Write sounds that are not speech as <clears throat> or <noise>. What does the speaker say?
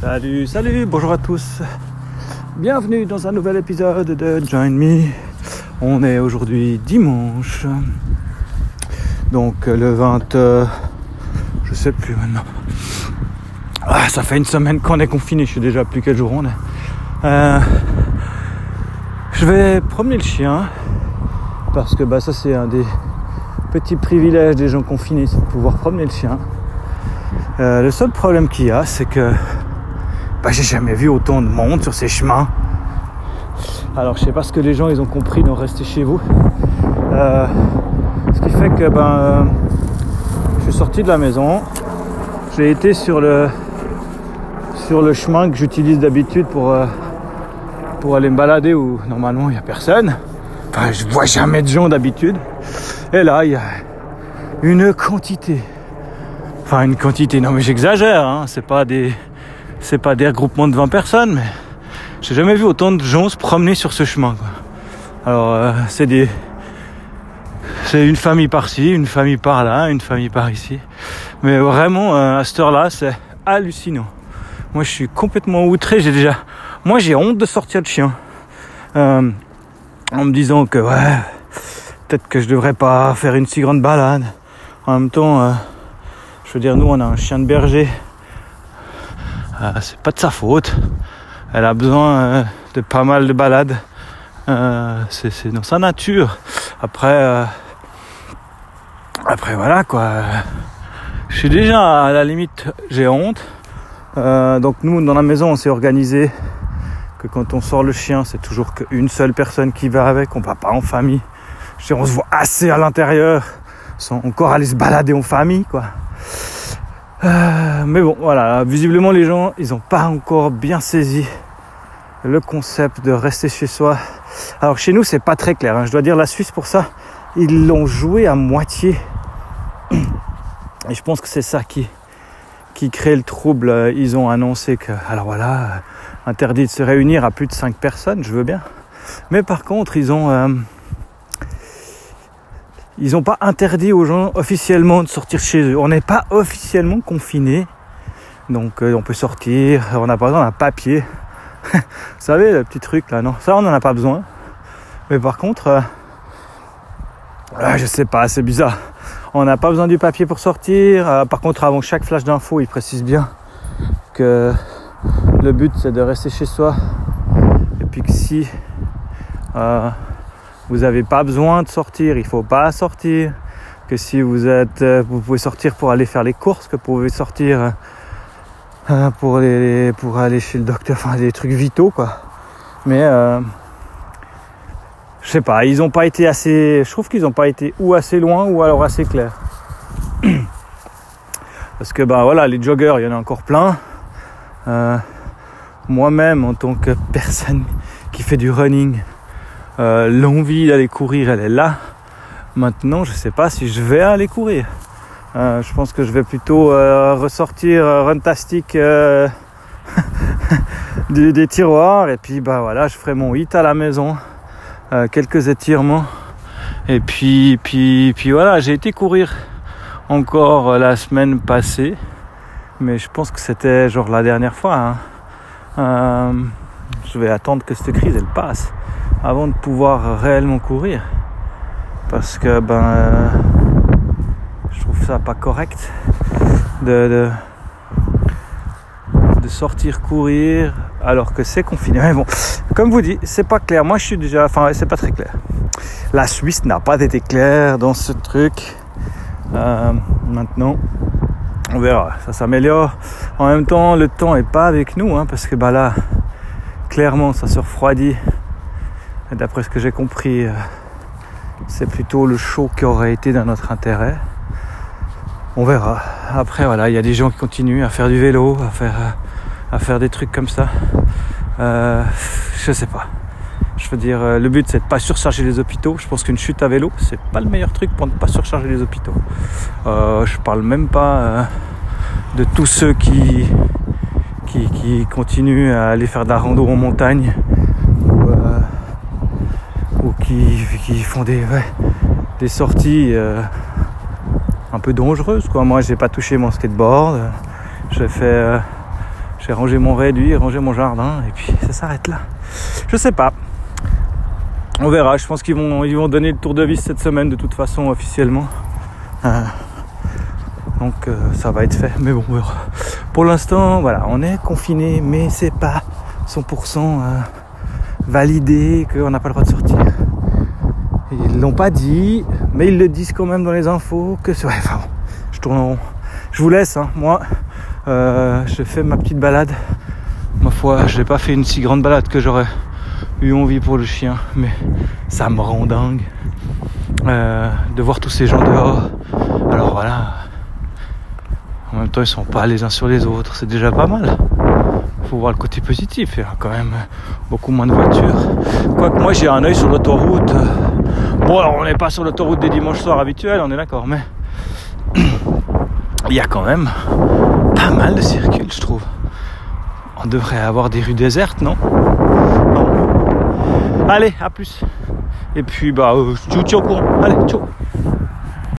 Salut, salut, bonjour à tous. Bienvenue dans un nouvel épisode de Join Me. On est aujourd'hui dimanche. Donc le 20... euh, je sais plus maintenant. Ah, ça fait une semaine qu'on est confiné, je sais déjà plus quel jour on est. Euh, je vais promener le chien. Parce que bah, ça c'est un des petits privilèges des gens confinés, c'est de pouvoir promener le chien. Euh, le seul problème qu'il y a, c'est que bah, j'ai jamais vu autant de monde sur ces chemins. Alors je sais pas ce que les gens ils ont compris d'en rester chez vous. Euh, ce qui fait que ben je suis sorti de la maison. J'ai été sur le sur le chemin que j'utilise d'habitude pour euh, aller me balader où normalement il n'y a personne. Enfin je vois jamais de gens d'habitude. Et là il y a une quantité. Enfin une quantité, non mais j'exagère, hein. c'est pas des c'est pas des regroupements de 20 personnes, mais j'ai jamais vu autant de gens se promener sur ce chemin. Quoi. Alors euh, c'est des c'est une famille par-ci, une famille par-là, une famille par ici. Mais vraiment euh, à cette heure-là, c'est hallucinant. Moi je suis complètement outré, j'ai déjà moi j'ai honte de sortir de chien. Euh, en me disant que ouais, peut-être que je devrais pas faire une si grande balade. En même temps, je veux dire nous on a un chien de berger c'est pas de sa faute. Elle a besoin euh, de pas mal de balades. Euh, c'est, dans sa nature. Après, euh, après voilà quoi. Je suis déjà à la limite, j'ai honte. Donc nous dans la maison on s'est organisé que quand on sort le chien c'est toujours qu'une seule personne qui va avec, on va pas en famille. Je on se voit assez à l'intérieur sans encore aller se balader en famille quoi. Euh, mais bon, voilà, visiblement les gens, ils n'ont pas encore bien saisi le concept de rester chez soi. Alors chez nous, c'est pas très clair. hein. Je dois dire la Suisse pour ça, ils l'ont joué à moitié. Et je pense que c'est ça qui crée le trouble. Ils ont annoncé que, alors voilà, interdit de se réunir à plus de 5 personnes, je veux bien. Mais par contre, ils ont euh, ils n'ont pas interdit aux gens officiellement de sortir chez eux. On n'est pas officiellement confiné. Donc euh, on peut sortir, on n'a pas besoin d'un papier. <laughs> Vous savez, le petit truc là, non Ça, on n'en a pas besoin. Mais par contre, euh, ah, je sais pas, c'est bizarre. On n'a pas besoin du papier pour sortir. Euh, par contre, avant chaque flash d'info, il précise bien que le but c'est de rester chez soi. Et puis que si euh, vous n'avez pas besoin de sortir, il faut pas sortir. Que si vous êtes, euh, vous pouvez sortir pour aller faire les courses, que vous pouvez sortir euh, euh, pour aller chez le docteur, enfin des trucs vitaux quoi. Mais euh, je sais pas, ils ont pas été assez, je trouve qu'ils ont pas été ou assez loin ou alors assez clairs. <clears throat> Parce que ben voilà, les joggers, il y en a encore plein. Euh, Moi-même, en tant que <laughs> personne qui fait du running, euh, l'envie d'aller courir, elle est là. Maintenant, je sais pas si je vais aller courir. Euh, je pense que je vais plutôt euh, ressortir Runtastic <laughs> des, tiroirs et puis bah voilà, je ferai mon hit à la maison, quelques étirements et puis puis puis voilà, j'ai été courir encore la semaine passée, mais je pense que c'était genre la dernière fois. hein. Je vais attendre que cette crise elle passe avant de pouvoir réellement courir parce que ben euh, je trouve ça pas correct de, de, sortir courir alors que c'est confiné. Mais bon, comme vous dit, c'est pas clair. Moi je suis déjà, enfin c'est pas très clair. La Suisse n'a pas été claire dans ce truc. Euh, maintenant, on verra, ça s'améliore. En même temps, le temps est pas avec nous, hein, parce que bah là, clairement, ça se refroidit. D'après ce que j'ai compris, euh, c'est plutôt le chaud qui aurait été dans notre intérêt. On verra. Après, voilà, il y a des gens qui continuent à faire du vélo, à faire, euh, à faire des trucs comme ça. Euh, je sais pas. Je veux dire, euh, le but c'est de pas surcharger les hôpitaux. Je pense qu'une chute à vélo, c'est pas le meilleur truc pour ne pas surcharger les hôpitaux. Je parle même pas de tous ceux qui, qui, qui continuent à aller faire de la rando en montagne ou, euh, ou qui, font des, des sorties euh, un peu dangereuses. Quoi. Moi, j'ai pas touché mon skateboard. J'ai fait, euh, J'ai rangé mon réduit, rangé mon jardin, et puis ça s'arrête là. Je sais pas. On verra. Je pense qu'ils vont, ils vont donner le tour de vis cette semaine de toute façon officiellement. Euh, donc ça va être fait. Mais bon, pour l'instant, voilà, on est confiné, mais c'est pas 100% euh, validé qu'on n'a pas le droit de sortir. Ils l'ont pas dit, mais ils le disent quand même dans les infos que c'est. Ouais, je tourne. Je vous laisse, hein. moi, euh, je fais ma petite balade. Ma foi, je n'ai pas fait une si grande balade que j'aurais eu envie pour le chien, mais ça me rend dingue euh, de voir tous ces gens dehors. Alors voilà, en même temps ils sont pas les uns sur les autres, c'est déjà pas mal. Faut voir le côté positif, il y a quand même beaucoup moins de voitures. Quoique moi j'ai un œil sur l'autoroute. Bon alors on n'est pas sur l'autoroute des dimanches soirs habituels, on est d'accord, mais <clears throat> il y a quand même pas mal de circuits, je trouve. On devrait avoir des rues désertes, non? Non. Allez, à plus. Et puis, bah, euh, je vous au courant. Allez, ciao